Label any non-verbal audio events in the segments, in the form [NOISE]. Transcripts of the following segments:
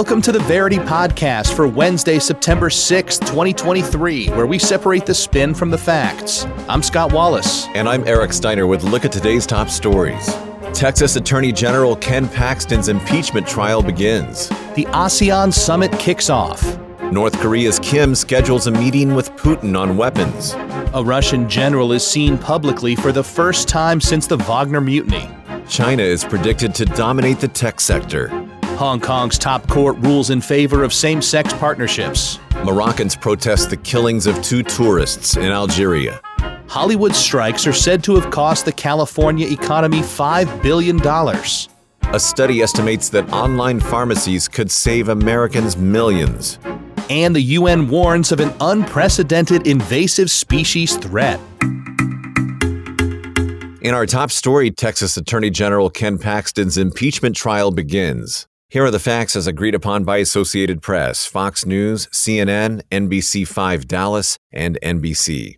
Welcome to the Verity Podcast for Wednesday, September 6th, 2023, where we separate the spin from the facts. I'm Scott Wallace. And I'm Eric Steiner with look at today's top stories. Texas Attorney General Ken Paxton's impeachment trial begins. The ASEAN summit kicks off. North Korea's Kim schedules a meeting with Putin on weapons. A Russian general is seen publicly for the first time since the Wagner mutiny. China is predicted to dominate the tech sector. Hong Kong's top court rules in favor of same sex partnerships. Moroccans protest the killings of two tourists in Algeria. Hollywood strikes are said to have cost the California economy $5 billion. A study estimates that online pharmacies could save Americans millions. And the UN warns of an unprecedented invasive species threat. In our top story, Texas Attorney General Ken Paxton's impeachment trial begins. Here are the facts as agreed upon by Associated Press, Fox News, CNN, NBC5 Dallas, and NBC.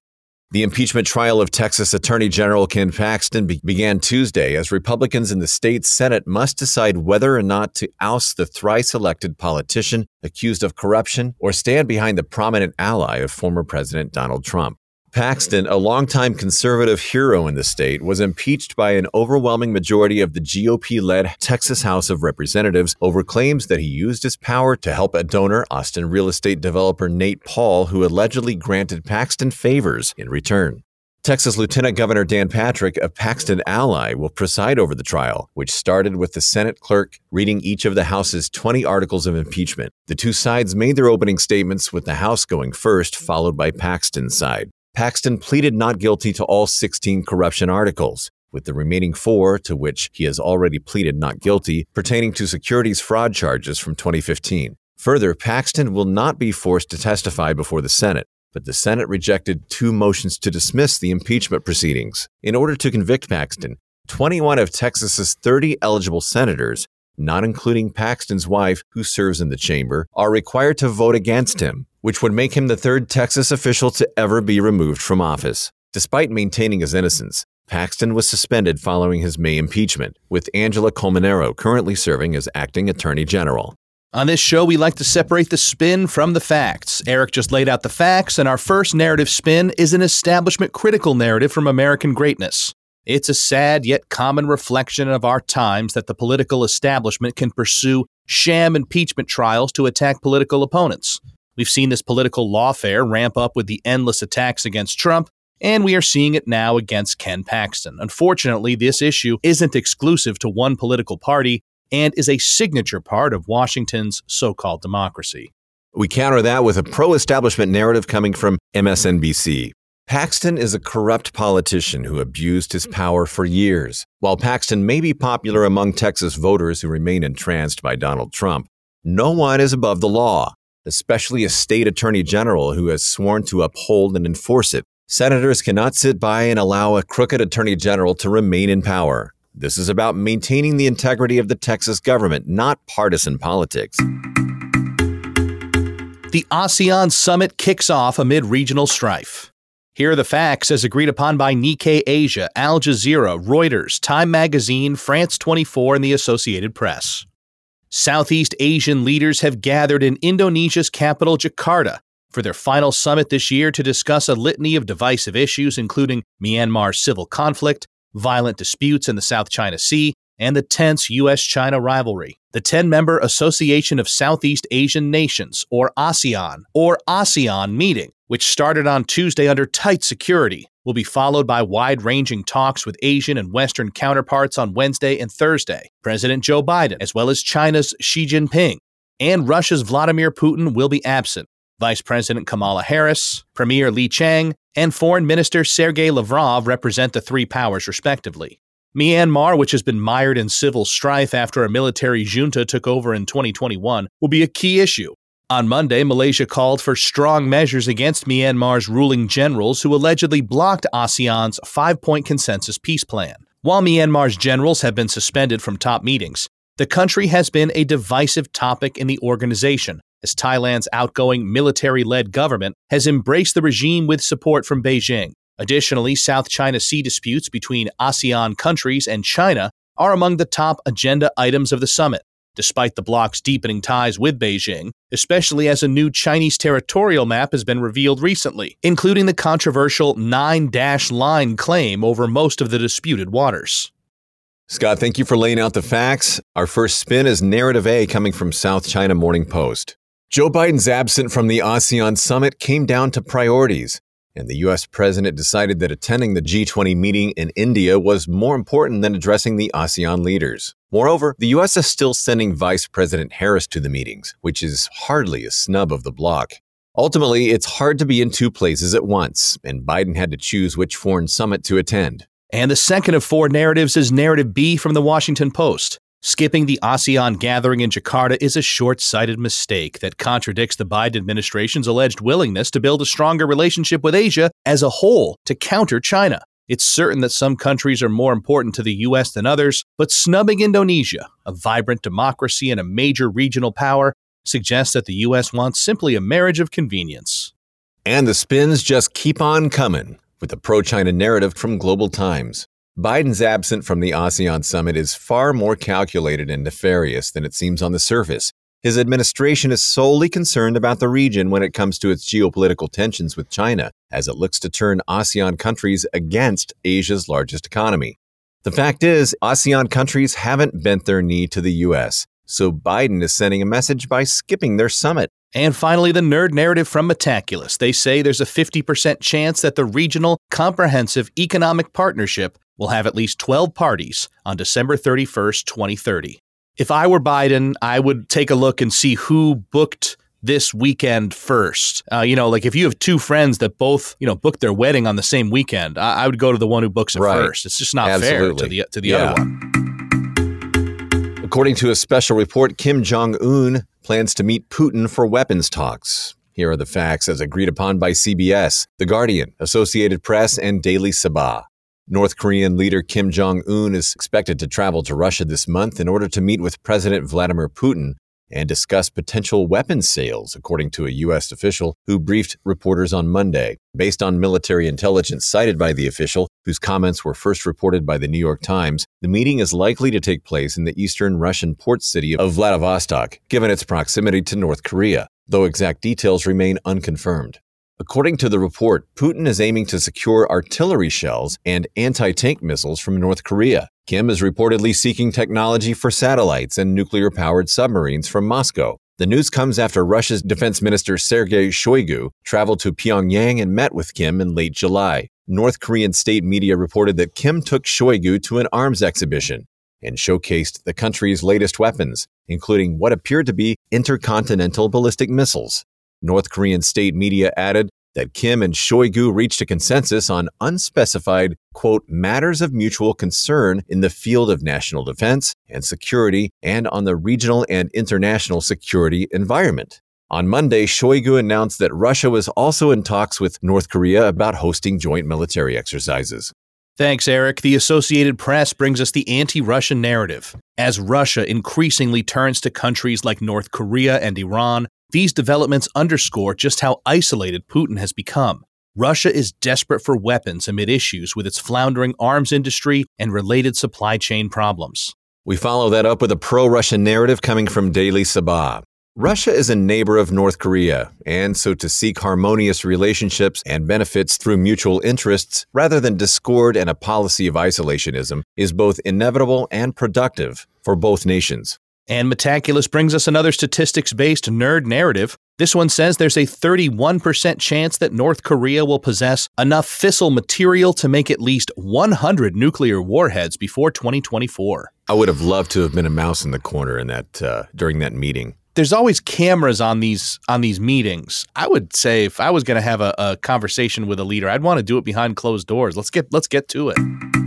The impeachment trial of Texas Attorney General Ken Paxton be- began Tuesday as Republicans in the state Senate must decide whether or not to oust the thrice elected politician accused of corruption or stand behind the prominent ally of former President Donald Trump. Paxton, a longtime conservative hero in the state, was impeached by an overwhelming majority of the GOP led Texas House of Representatives over claims that he used his power to help a donor, Austin real estate developer Nate Paul, who allegedly granted Paxton favors in return. Texas Lieutenant Governor Dan Patrick, a Paxton ally, will preside over the trial, which started with the Senate clerk reading each of the House's 20 articles of impeachment. The two sides made their opening statements, with the House going first, followed by Paxton's side. Paxton pleaded not guilty to all 16 corruption articles, with the remaining four, to which he has already pleaded not guilty, pertaining to securities fraud charges from 2015. Further, Paxton will not be forced to testify before the Senate, but the Senate rejected two motions to dismiss the impeachment proceedings. In order to convict Paxton, 21 of Texas's 30 eligible senators, not including Paxton's wife, who serves in the chamber, are required to vote against him which would make him the third Texas official to ever be removed from office. Despite maintaining his innocence, Paxton was suspended following his May impeachment, with Angela Colmenero currently serving as acting attorney general. On this show, we like to separate the spin from the facts. Eric just laid out the facts, and our first narrative spin is an establishment critical narrative from American greatness. It's a sad yet common reflection of our times that the political establishment can pursue sham impeachment trials to attack political opponents. We've seen this political lawfare ramp up with the endless attacks against Trump, and we are seeing it now against Ken Paxton. Unfortunately, this issue isn't exclusive to one political party and is a signature part of Washington's so called democracy. We counter that with a pro establishment narrative coming from MSNBC. Paxton is a corrupt politician who abused his power for years. While Paxton may be popular among Texas voters who remain entranced by Donald Trump, no one is above the law especially a state attorney general who has sworn to uphold and enforce it. Senators cannot sit by and allow a crooked attorney general to remain in power. This is about maintaining the integrity of the Texas government, not partisan politics. The ASEAN summit kicks off amid regional strife. Here are the facts as agreed upon by Nikkei Asia, Al Jazeera, Reuters, Time Magazine, France 24, and the Associated Press. Southeast Asian leaders have gathered in Indonesia's capital, Jakarta, for their final summit this year to discuss a litany of divisive issues, including Myanmar's civil conflict, violent disputes in the South China Sea, and the tense U.S. China rivalry. The 10 member Association of Southeast Asian Nations, or ASEAN, or ASEAN meeting, which started on Tuesday under tight security, will be followed by wide ranging talks with Asian and Western counterparts on Wednesday and Thursday. President Joe Biden, as well as China's Xi Jinping, and Russia's Vladimir Putin will be absent. Vice President Kamala Harris, Premier Li Qiang, and Foreign Minister Sergei Lavrov represent the three powers, respectively. Myanmar, which has been mired in civil strife after a military junta took over in 2021, will be a key issue. On Monday, Malaysia called for strong measures against Myanmar's ruling generals who allegedly blocked ASEAN's five point consensus peace plan. While Myanmar's generals have been suspended from top meetings, the country has been a divisive topic in the organization, as Thailand's outgoing military led government has embraced the regime with support from Beijing. Additionally, South China Sea disputes between ASEAN countries and China are among the top agenda items of the summit. despite the bloc's deepening ties with Beijing, especially as a new Chinese territorial map has been revealed recently, including the controversial nine dash line claim over most of the disputed waters. Scott, thank you for laying out the facts. Our first spin is narrative A coming from South China Morning Post. Joe Biden's absent from the ASEAN summit came down to priorities, and the U.S. president decided that attending the G20 meeting in India was more important than addressing the ASEAN leaders. Moreover, the U.S. is still sending Vice President Harris to the meetings, which is hardly a snub of the bloc. Ultimately, it's hard to be in two places at once, and Biden had to choose which foreign summit to attend. And the second of four narratives is narrative B from the Washington Post. Skipping the ASEAN gathering in Jakarta is a short sighted mistake that contradicts the Biden administration's alleged willingness to build a stronger relationship with Asia as a whole to counter China. It's certain that some countries are more important to the U.S. than others, but snubbing Indonesia, a vibrant democracy and a major regional power, suggests that the U.S. wants simply a marriage of convenience. And the spins just keep on coming with the pro China narrative from Global Times. Biden's absence from the ASEAN summit is far more calculated and nefarious than it seems on the surface. His administration is solely concerned about the region when it comes to its geopolitical tensions with China, as it looks to turn ASEAN countries against Asia's largest economy. The fact is, ASEAN countries haven't bent their knee to the U.S., so Biden is sending a message by skipping their summit. And finally, the nerd narrative from Metaculus. They say there's a 50% chance that the regional comprehensive economic partnership will have at least 12 parties on December 31st, 2030. If I were Biden, I would take a look and see who booked this weekend first. Uh, you know, like if you have two friends that both, you know, booked their wedding on the same weekend, I, I would go to the one who books it right. first. It's just not Absolutely. fair to the to the yeah. other one. According to a special report, Kim Jong Un plans to meet Putin for weapons talks. Here are the facts as agreed upon by CBS, The Guardian, Associated Press, and Daily Sabah. North Korean leader Kim Jong un is expected to travel to Russia this month in order to meet with President Vladimir Putin and discuss potential weapons sales, according to a U.S. official who briefed reporters on Monday. Based on military intelligence cited by the official, whose comments were first reported by the New York Times, the meeting is likely to take place in the eastern Russian port city of Vladivostok, given its proximity to North Korea, though exact details remain unconfirmed. According to the report, Putin is aiming to secure artillery shells and anti tank missiles from North Korea. Kim is reportedly seeking technology for satellites and nuclear powered submarines from Moscow. The news comes after Russia's Defense Minister Sergei Shoigu traveled to Pyongyang and met with Kim in late July. North Korean state media reported that Kim took Shoigu to an arms exhibition and showcased the country's latest weapons, including what appeared to be intercontinental ballistic missiles. North Korean state media added that Kim and Shoigu reached a consensus on unspecified, quote, matters of mutual concern in the field of national defense and security and on the regional and international security environment. On Monday, Shoigu announced that Russia was also in talks with North Korea about hosting joint military exercises. Thanks, Eric. The Associated Press brings us the anti Russian narrative. As Russia increasingly turns to countries like North Korea and Iran these developments underscore just how isolated Putin has become. Russia is desperate for weapons amid issues with its floundering arms industry and related supply chain problems. We follow that up with a pro Russian narrative coming from Daily Sabah. Russia is a neighbor of North Korea, and so to seek harmonious relationships and benefits through mutual interests rather than discord and a policy of isolationism is both inevitable and productive for both nations. And Metaculus brings us another statistics based nerd narrative. This one says there's a 31% chance that North Korea will possess enough fissile material to make at least 100 nuclear warheads before 2024. I would have loved to have been a mouse in the corner in that uh, during that meeting. There's always cameras on these on these meetings. I would say if I was going to have a, a conversation with a leader, I'd want to do it behind closed doors. Let's get let's get to it.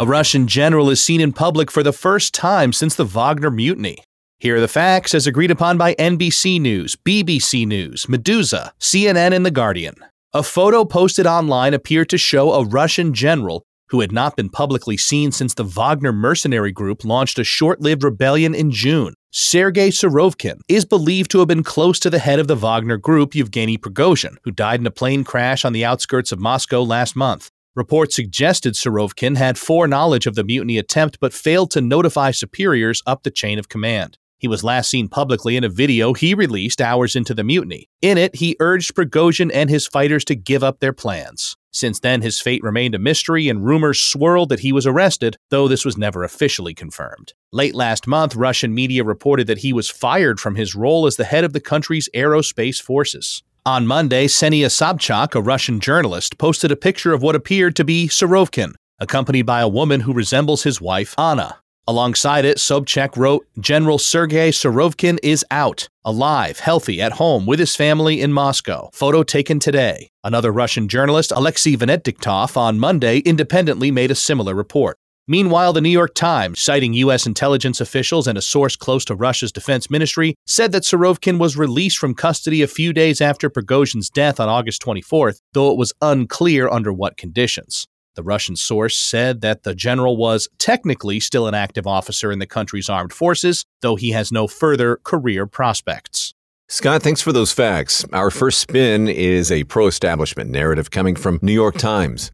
A Russian general is seen in public for the first time since the Wagner mutiny. Here are the facts as agreed upon by NBC News, BBC News, Meduza, CNN, and The Guardian. A photo posted online appeared to show a Russian general who had not been publicly seen since the Wagner mercenary group launched a short lived rebellion in June. Sergei Surovikin is believed to have been close to the head of the Wagner group, Yevgeny Prigozhin, who died in a plane crash on the outskirts of Moscow last month. Reports suggested Surovikin had foreknowledge of the mutiny attempt but failed to notify superiors up the chain of command. He was last seen publicly in a video he released hours into the mutiny. In it, he urged Prigozhin and his fighters to give up their plans. Since then, his fate remained a mystery, and rumors swirled that he was arrested, though this was never officially confirmed. Late last month, Russian media reported that he was fired from his role as the head of the country's aerospace forces. On Monday, Ksenia Sobchak, a Russian journalist, posted a picture of what appeared to be Surovikin, accompanied by a woman who resembles his wife, Anna. Alongside it, Sobchak wrote, General Sergei Surovikin is out, alive, healthy, at home with his family in Moscow. Photo taken today. Another Russian journalist, Alexei Venediktov, on Monday independently made a similar report. Meanwhile, the New York Times, citing U.S. intelligence officials and a source close to Russia's defense ministry, said that Surovikin was released from custody a few days after Prigozhin's death on August 24th, though it was unclear under what conditions. The Russian source said that the general was technically still an active officer in the country's armed forces, though he has no further career prospects. Scott, thanks for those facts. Our first spin is a pro establishment narrative coming from New York Times.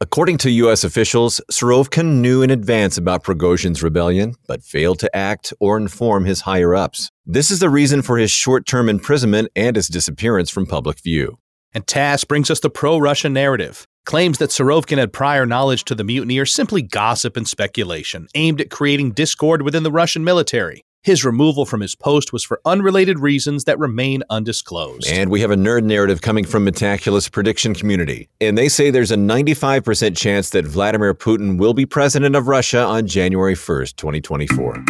According to U.S. officials, Surovikin knew in advance about Prigozhin's rebellion, but failed to act or inform his higher ups. This is the reason for his short term imprisonment and his disappearance from public view. And TASS brings us the pro Russian narrative. Claims that Surovikin had prior knowledge to the mutiny are simply gossip and speculation, aimed at creating discord within the Russian military. His removal from his post was for unrelated reasons that remain undisclosed. And we have a nerd narrative coming from Metaculus prediction community. And they say there's a 95% chance that Vladimir Putin will be president of Russia on January 1st, 2024.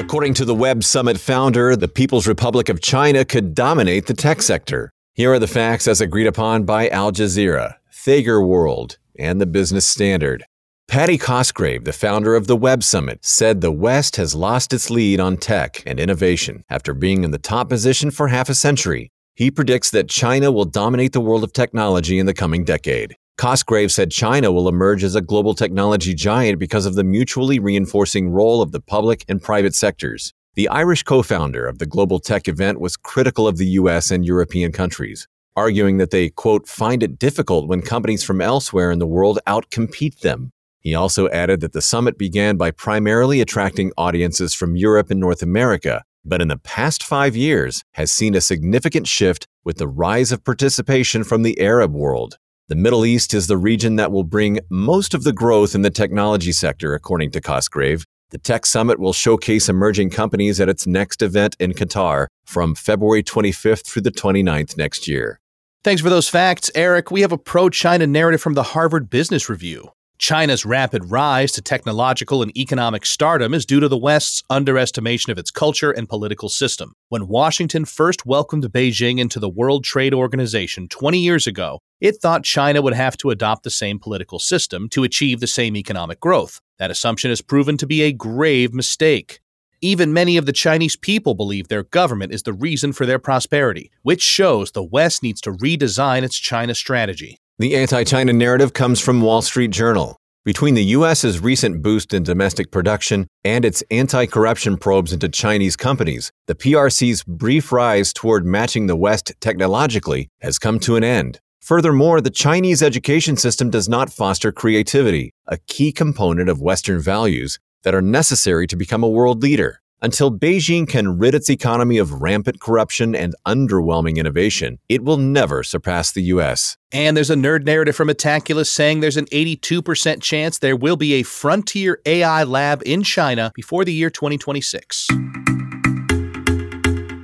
According to the Web Summit founder, the People's Republic of China could dominate the tech sector. Here are the facts as agreed upon by Al Jazeera, Thager World, and the Business Standard. Paddy Cosgrave, the founder of the Web Summit, said the West has lost its lead on tech and innovation after being in the top position for half a century. He predicts that China will dominate the world of technology in the coming decade. Cosgrave said China will emerge as a global technology giant because of the mutually reinforcing role of the public and private sectors. The Irish co founder of the global tech event was critical of the US and European countries, arguing that they, quote, find it difficult when companies from elsewhere in the world outcompete them. He also added that the summit began by primarily attracting audiences from Europe and North America, but in the past five years has seen a significant shift with the rise of participation from the Arab world. The Middle East is the region that will bring most of the growth in the technology sector, according to Cosgrave. The Tech Summit will showcase emerging companies at its next event in Qatar from February 25th through the 29th next year. Thanks for those facts, Eric. We have a pro China narrative from the Harvard Business Review. China's rapid rise to technological and economic stardom is due to the West's underestimation of its culture and political system. When Washington first welcomed Beijing into the World Trade Organization 20 years ago, it thought China would have to adopt the same political system to achieve the same economic growth. That assumption has proven to be a grave mistake. Even many of the Chinese people believe their government is the reason for their prosperity, which shows the West needs to redesign its China strategy. The anti China narrative comes from Wall Street Journal. Between the U.S.'s recent boost in domestic production and its anti corruption probes into Chinese companies, the PRC's brief rise toward matching the West technologically has come to an end. Furthermore, the Chinese education system does not foster creativity, a key component of Western values that are necessary to become a world leader. Until Beijing can rid its economy of rampant corruption and underwhelming innovation, it will never surpass the U.S. And there's a nerd narrative from Metaculus saying there's an 82% chance there will be a frontier AI lab in China before the year 2026.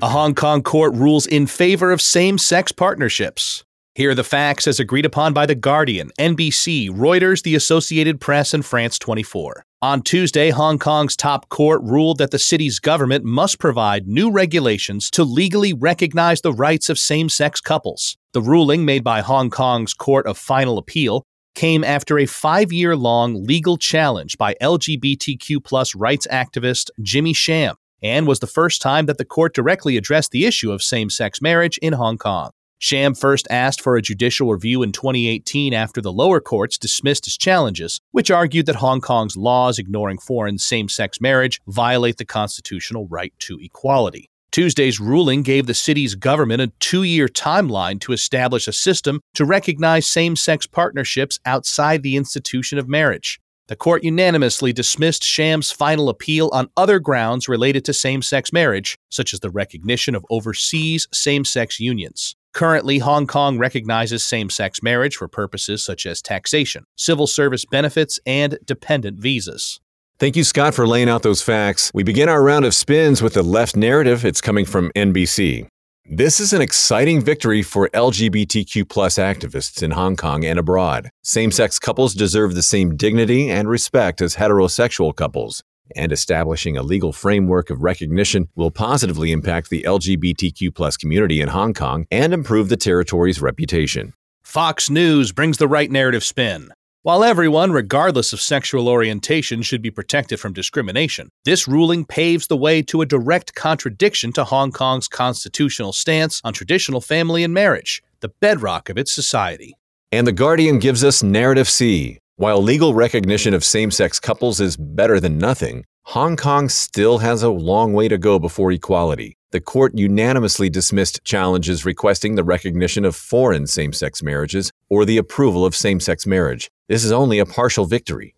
A Hong Kong court rules in favor of same sex partnerships. Here are the facts as agreed upon by The Guardian, NBC, Reuters, the Associated Press, and France 24. On Tuesday, Hong Kong's top court ruled that the city's government must provide new regulations to legally recognize the rights of same sex couples. The ruling, made by Hong Kong's Court of Final Appeal, came after a five year long legal challenge by LGBTQ rights activist Jimmy Sham and was the first time that the court directly addressed the issue of same sex marriage in Hong Kong. Sham first asked for a judicial review in 2018 after the lower courts dismissed his challenges, which argued that Hong Kong's laws ignoring foreign same sex marriage violate the constitutional right to equality. Tuesday's ruling gave the city's government a two year timeline to establish a system to recognize same sex partnerships outside the institution of marriage. The court unanimously dismissed Sham's final appeal on other grounds related to same sex marriage, such as the recognition of overseas same sex unions. Currently, Hong Kong recognizes same sex marriage for purposes such as taxation, civil service benefits, and dependent visas. Thank you, Scott, for laying out those facts. We begin our round of spins with the left narrative. It's coming from NBC. This is an exciting victory for LGBTQ plus activists in Hong Kong and abroad. Same sex couples deserve the same dignity and respect as heterosexual couples, and establishing a legal framework of recognition will positively impact the LGBTQ plus community in Hong Kong and improve the territory's reputation. Fox News brings the right narrative spin. While everyone, regardless of sexual orientation, should be protected from discrimination, this ruling paves the way to a direct contradiction to Hong Kong's constitutional stance on traditional family and marriage, the bedrock of its society. And The Guardian gives us Narrative C. While legal recognition of same sex couples is better than nothing, Hong Kong still has a long way to go before equality the court unanimously dismissed challenges requesting the recognition of foreign same sex marriages or the approval of same sex marriage. This is only a partial victory.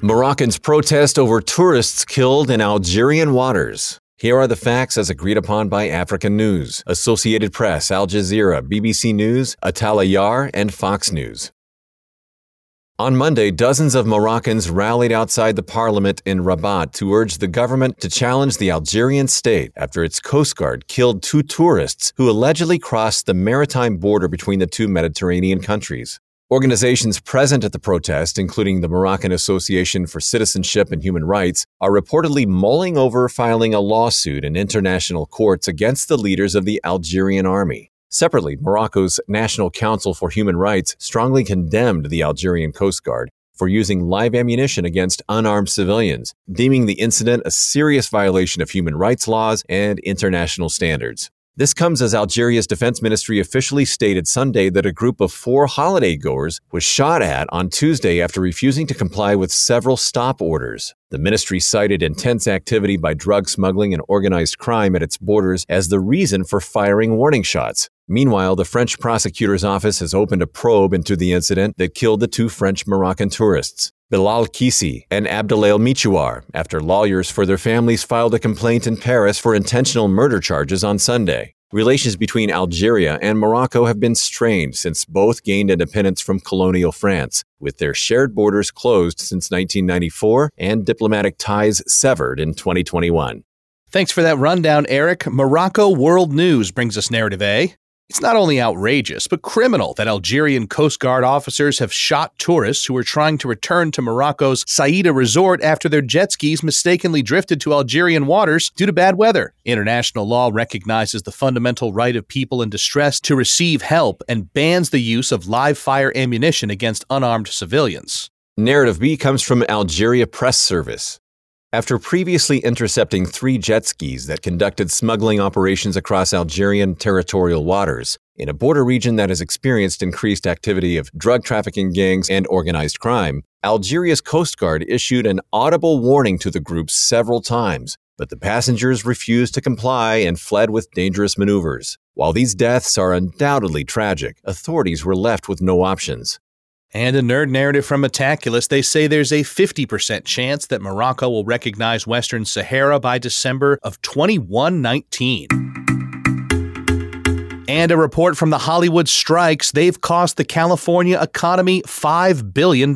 Moroccans protest over tourists killed in Algerian waters. Here are the facts as agreed upon by African News, Associated Press, Al Jazeera, BBC News, Atalayar, and Fox News. On Monday, dozens of Moroccans rallied outside the parliament in Rabat to urge the government to challenge the Algerian state after its Coast Guard killed two tourists who allegedly crossed the maritime border between the two Mediterranean countries. Organizations present at the protest, including the Moroccan Association for Citizenship and Human Rights, are reportedly mulling over filing a lawsuit in international courts against the leaders of the Algerian army. Separately, Morocco's National Council for Human Rights strongly condemned the Algerian Coast Guard for using live ammunition against unarmed civilians, deeming the incident a serious violation of human rights laws and international standards. This comes as Algeria's defense ministry officially stated Sunday that a group of four holiday goers was shot at on Tuesday after refusing to comply with several stop orders. The ministry cited intense activity by drug smuggling and organized crime at its borders as the reason for firing warning shots. Meanwhile, the French prosecutor's office has opened a probe into the incident that killed the two French Moroccan tourists. Bilal Kissi and Abdelail Michouar after lawyers for their families filed a complaint in Paris for intentional murder charges on Sunday. Relations between Algeria and Morocco have been strained since both gained independence from colonial France, with their shared borders closed since 1994 and diplomatic ties severed in 2021. Thanks for that rundown, Eric. Morocco World News brings us narrative A. It's not only outrageous, but criminal that Algerian Coast Guard officers have shot tourists who were trying to return to Morocco's Saida resort after their jet skis mistakenly drifted to Algerian waters due to bad weather. International law recognizes the fundamental right of people in distress to receive help and bans the use of live fire ammunition against unarmed civilians. Narrative B comes from Algeria Press Service. After previously intercepting three jet skis that conducted smuggling operations across Algerian territorial waters, in a border region that has experienced increased activity of drug trafficking gangs and organized crime, Algeria's Coast Guard issued an audible warning to the group several times, but the passengers refused to comply and fled with dangerous maneuvers. While these deaths are undoubtedly tragic, authorities were left with no options. And a nerd narrative from Metaculus, they say there's a 50% chance that Morocco will recognize Western Sahara by December of 2119. And a report from the Hollywood strikes, they've cost the California economy $5 billion.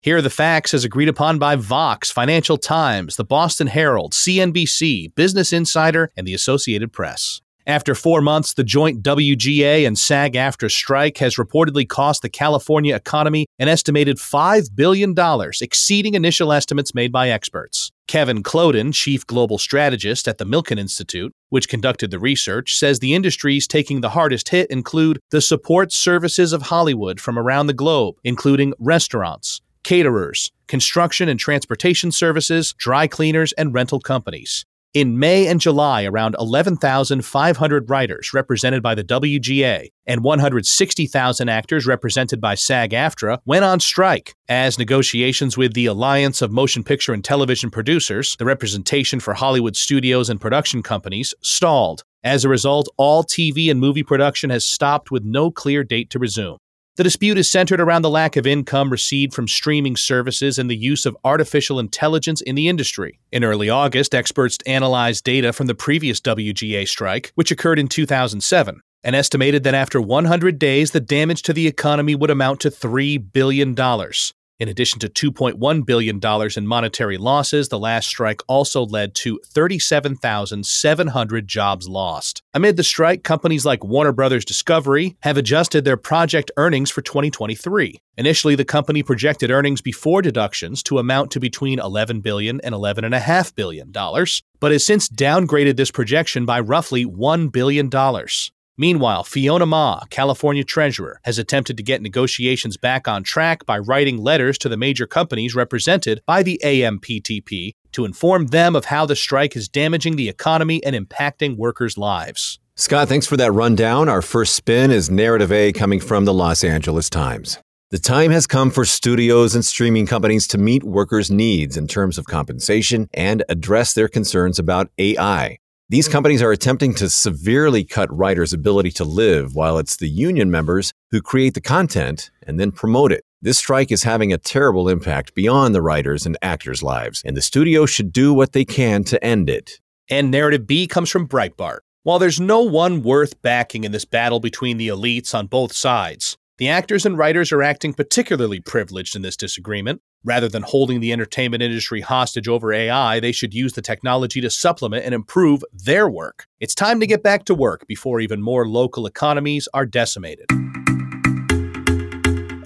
Here are the facts as agreed upon by Vox, Financial Times, the Boston Herald, CNBC, Business Insider, and the Associated Press. After four months, the joint WGA and SAG AFTRA strike has reportedly cost the California economy an estimated $5 billion, exceeding initial estimates made by experts. Kevin Klowden, chief global strategist at the Milken Institute, which conducted the research, says the industries taking the hardest hit include the support services of Hollywood from around the globe, including restaurants, caterers, construction and transportation services, dry cleaners, and rental companies. In May and July, around 11,500 writers represented by the WGA and 160,000 actors represented by SAG AFTRA went on strike as negotiations with the Alliance of Motion Picture and Television Producers, the representation for Hollywood studios and production companies, stalled. As a result, all TV and movie production has stopped with no clear date to resume. The dispute is centered around the lack of income received from streaming services and the use of artificial intelligence in the industry. In early August, experts analyzed data from the previous WGA strike, which occurred in 2007, and estimated that after 100 days, the damage to the economy would amount to $3 billion. In addition to $2.1 billion in monetary losses, the last strike also led to 37,700 jobs lost. Amid the strike, companies like Warner Brothers Discovery have adjusted their project earnings for 2023. Initially, the company projected earnings before deductions to amount to between $11 billion and $11.5 billion, but has since downgraded this projection by roughly $1 billion. Meanwhile, Fiona Ma, California treasurer, has attempted to get negotiations back on track by writing letters to the major companies represented by the AMPTP to inform them of how the strike is damaging the economy and impacting workers' lives. Scott, thanks for that rundown. Our first spin is Narrative A coming from the Los Angeles Times. The time has come for studios and streaming companies to meet workers' needs in terms of compensation and address their concerns about AI. These hmm. companies are attempting to severely cut writers' ability to live while it's the union members who create the content and then promote it. This strike is having a terrible impact beyond the writers' and actors' lives, and the studio should do what they can to end it. And narrative B comes from Breitbart. While there's no one worth backing in this battle between the elites on both sides, the actors and writers are acting particularly privileged in this disagreement. Rather than holding the entertainment industry hostage over AI, they should use the technology to supplement and improve their work. It's time to get back to work before even more local economies are decimated.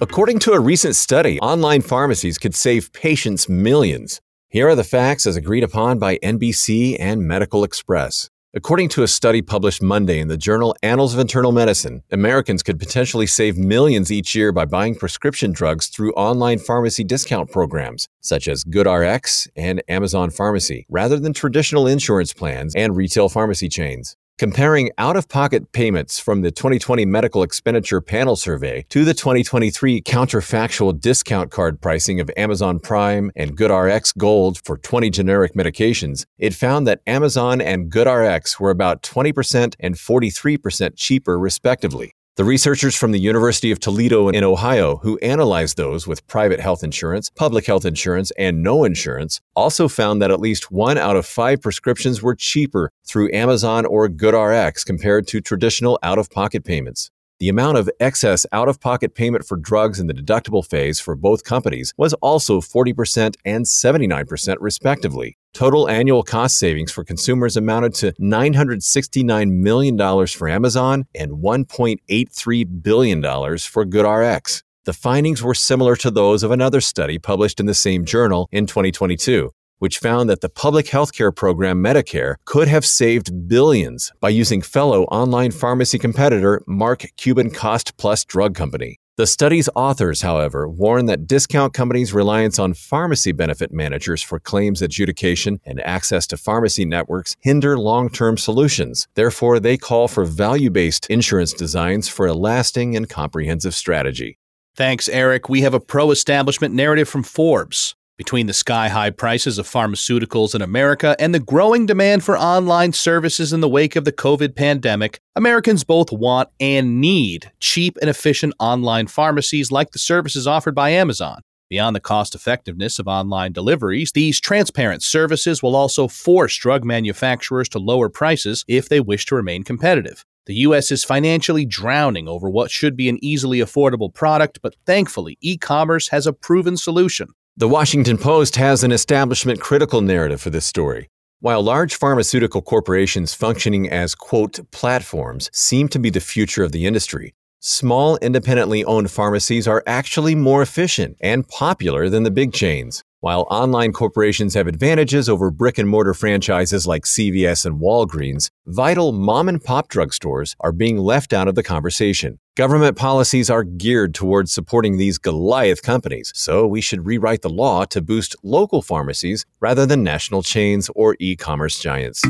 According to a recent study, online pharmacies could save patients millions. Here are the facts as agreed upon by NBC and Medical Express. According to a study published Monday in the journal Annals of Internal Medicine, Americans could potentially save millions each year by buying prescription drugs through online pharmacy discount programs, such as GoodRx and Amazon Pharmacy, rather than traditional insurance plans and retail pharmacy chains. Comparing out of pocket payments from the 2020 Medical Expenditure Panel Survey to the 2023 counterfactual discount card pricing of Amazon Prime and GoodRx Gold for 20 generic medications, it found that Amazon and GoodRx were about 20% and 43% cheaper, respectively. The researchers from the University of Toledo in Ohio, who analyzed those with private health insurance, public health insurance, and no insurance, also found that at least one out of five prescriptions were cheaper through Amazon or GoodRx compared to traditional out of pocket payments. The amount of excess out of pocket payment for drugs in the deductible phase for both companies was also 40% and 79%, respectively. Total annual cost savings for consumers amounted to $969 million for Amazon and $1.83 billion for GoodRx. The findings were similar to those of another study published in the same journal in 2022 which found that the public healthcare program Medicare could have saved billions by using fellow online pharmacy competitor Mark Cuban Cost Plus Drug Company. The study's authors, however, warn that discount companies' reliance on pharmacy benefit managers for claims adjudication and access to pharmacy networks hinder long term solutions. Therefore, they call for value based insurance designs for a lasting and comprehensive strategy. Thanks, Eric. We have a pro establishment narrative from Forbes. Between the sky high prices of pharmaceuticals in America and the growing demand for online services in the wake of the COVID pandemic, Americans both want and need cheap and efficient online pharmacies like the services offered by Amazon. Beyond the cost effectiveness of online deliveries, these transparent services will also force drug manufacturers to lower prices if they wish to remain competitive. The U.S. is financially drowning over what should be an easily affordable product, but thankfully, e commerce has a proven solution. The Washington Post has an establishment critical narrative for this story. While large pharmaceutical corporations functioning as, quote, platforms seem to be the future of the industry, small independently owned pharmacies are actually more efficient and popular than the big chains. While online corporations have advantages over brick and mortar franchises like CVS and Walgreens, vital mom and pop drugstores are being left out of the conversation. Government policies are geared towards supporting these Goliath companies, so we should rewrite the law to boost local pharmacies rather than national chains or e commerce giants.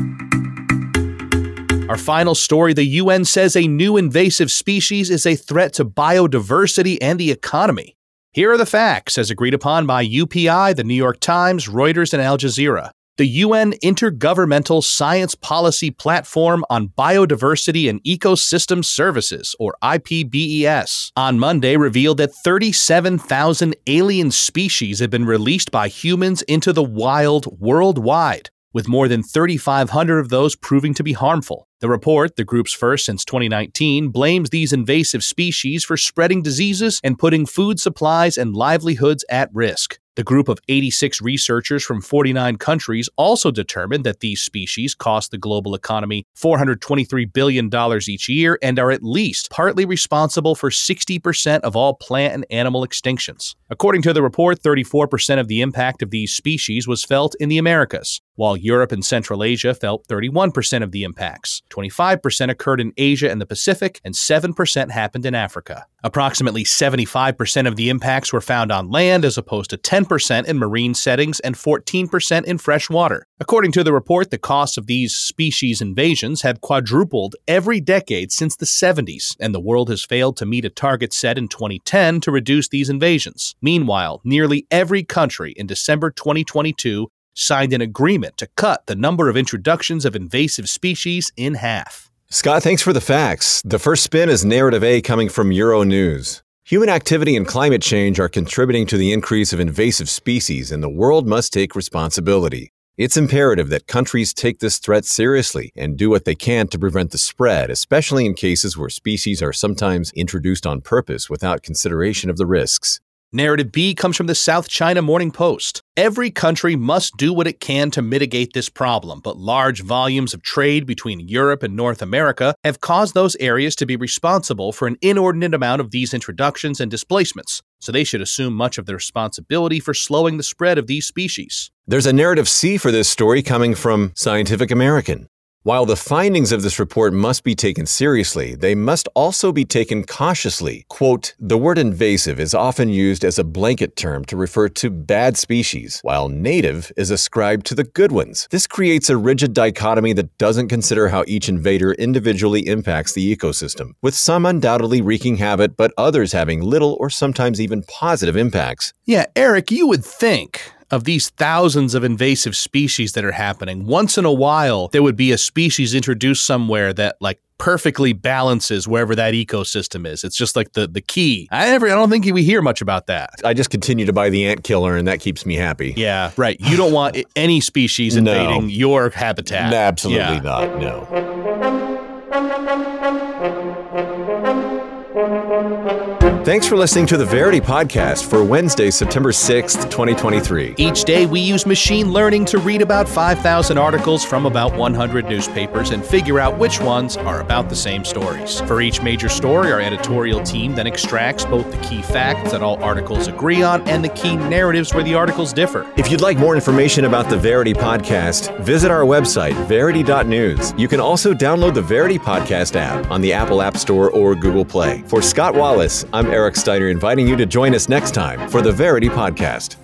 Our final story the UN says a new invasive species is a threat to biodiversity and the economy. Here are the facts, as agreed upon by UPI, the New York Times, Reuters, and Al Jazeera. The UN Intergovernmental Science Policy Platform on Biodiversity and Ecosystem Services, or IPBES, on Monday revealed that 37,000 alien species have been released by humans into the wild worldwide, with more than 3,500 of those proving to be harmful. The report, the group's first since 2019, blames these invasive species for spreading diseases and putting food supplies and livelihoods at risk. The group of 86 researchers from 49 countries also determined that these species cost the global economy $423 billion each year and are at least partly responsible for 60% of all plant and animal extinctions. According to the report, 34% of the impact of these species was felt in the Americas, while Europe and Central Asia felt 31% of the impacts. 25% occurred in Asia and the Pacific, and 7% happened in Africa. Approximately 75% of the impacts were found on land, as opposed to 10% in marine settings and 14% in fresh water. According to the report, the costs of these species invasions have quadrupled every decade since the 70s, and the world has failed to meet a target set in 2010 to reduce these invasions. Meanwhile, nearly every country in December 2022 signed an agreement to cut the number of introductions of invasive species in half. Scott, thanks for the facts. The first spin is Narrative A coming from Euronews. Human activity and climate change are contributing to the increase of invasive species, and the world must take responsibility. It's imperative that countries take this threat seriously and do what they can to prevent the spread, especially in cases where species are sometimes introduced on purpose without consideration of the risks. Narrative B comes from the South China Morning Post. Every country must do what it can to mitigate this problem, but large volumes of trade between Europe and North America have caused those areas to be responsible for an inordinate amount of these introductions and displacements, so they should assume much of the responsibility for slowing the spread of these species. There's a narrative C for this story coming from Scientific American. While the findings of this report must be taken seriously, they must also be taken cautiously. Quote, the word invasive is often used as a blanket term to refer to bad species, while native is ascribed to the good ones. This creates a rigid dichotomy that doesn't consider how each invader individually impacts the ecosystem, with some undoubtedly wreaking havoc, but others having little or sometimes even positive impacts. Yeah, Eric, you would think of these thousands of invasive species that are happening, once in a while there would be a species introduced somewhere that like perfectly balances wherever that ecosystem is. It's just like the the key. I never I don't think we hear much about that. I just continue to buy the ant killer and that keeps me happy. Yeah, right. You don't want any species [SIGHS] invading No. your habitat. Absolutely Yeah. not. No. Thanks for listening to the Verity Podcast for Wednesday, September 6th, 2023. Each day, we use machine learning to read about 5,000 articles from about 100 newspapers and figure out which ones are about the same stories. For each major story, our editorial team then extracts both the key facts that all articles agree on and the key narratives where the articles differ. If you'd like more information about the Verity Podcast, visit our website, verity.news. You can also download the Verity Podcast app on the Apple App Store or Google Play. For Scott Wallace, I'm Eric Steiner, inviting you to join us next time for the Verity Podcast.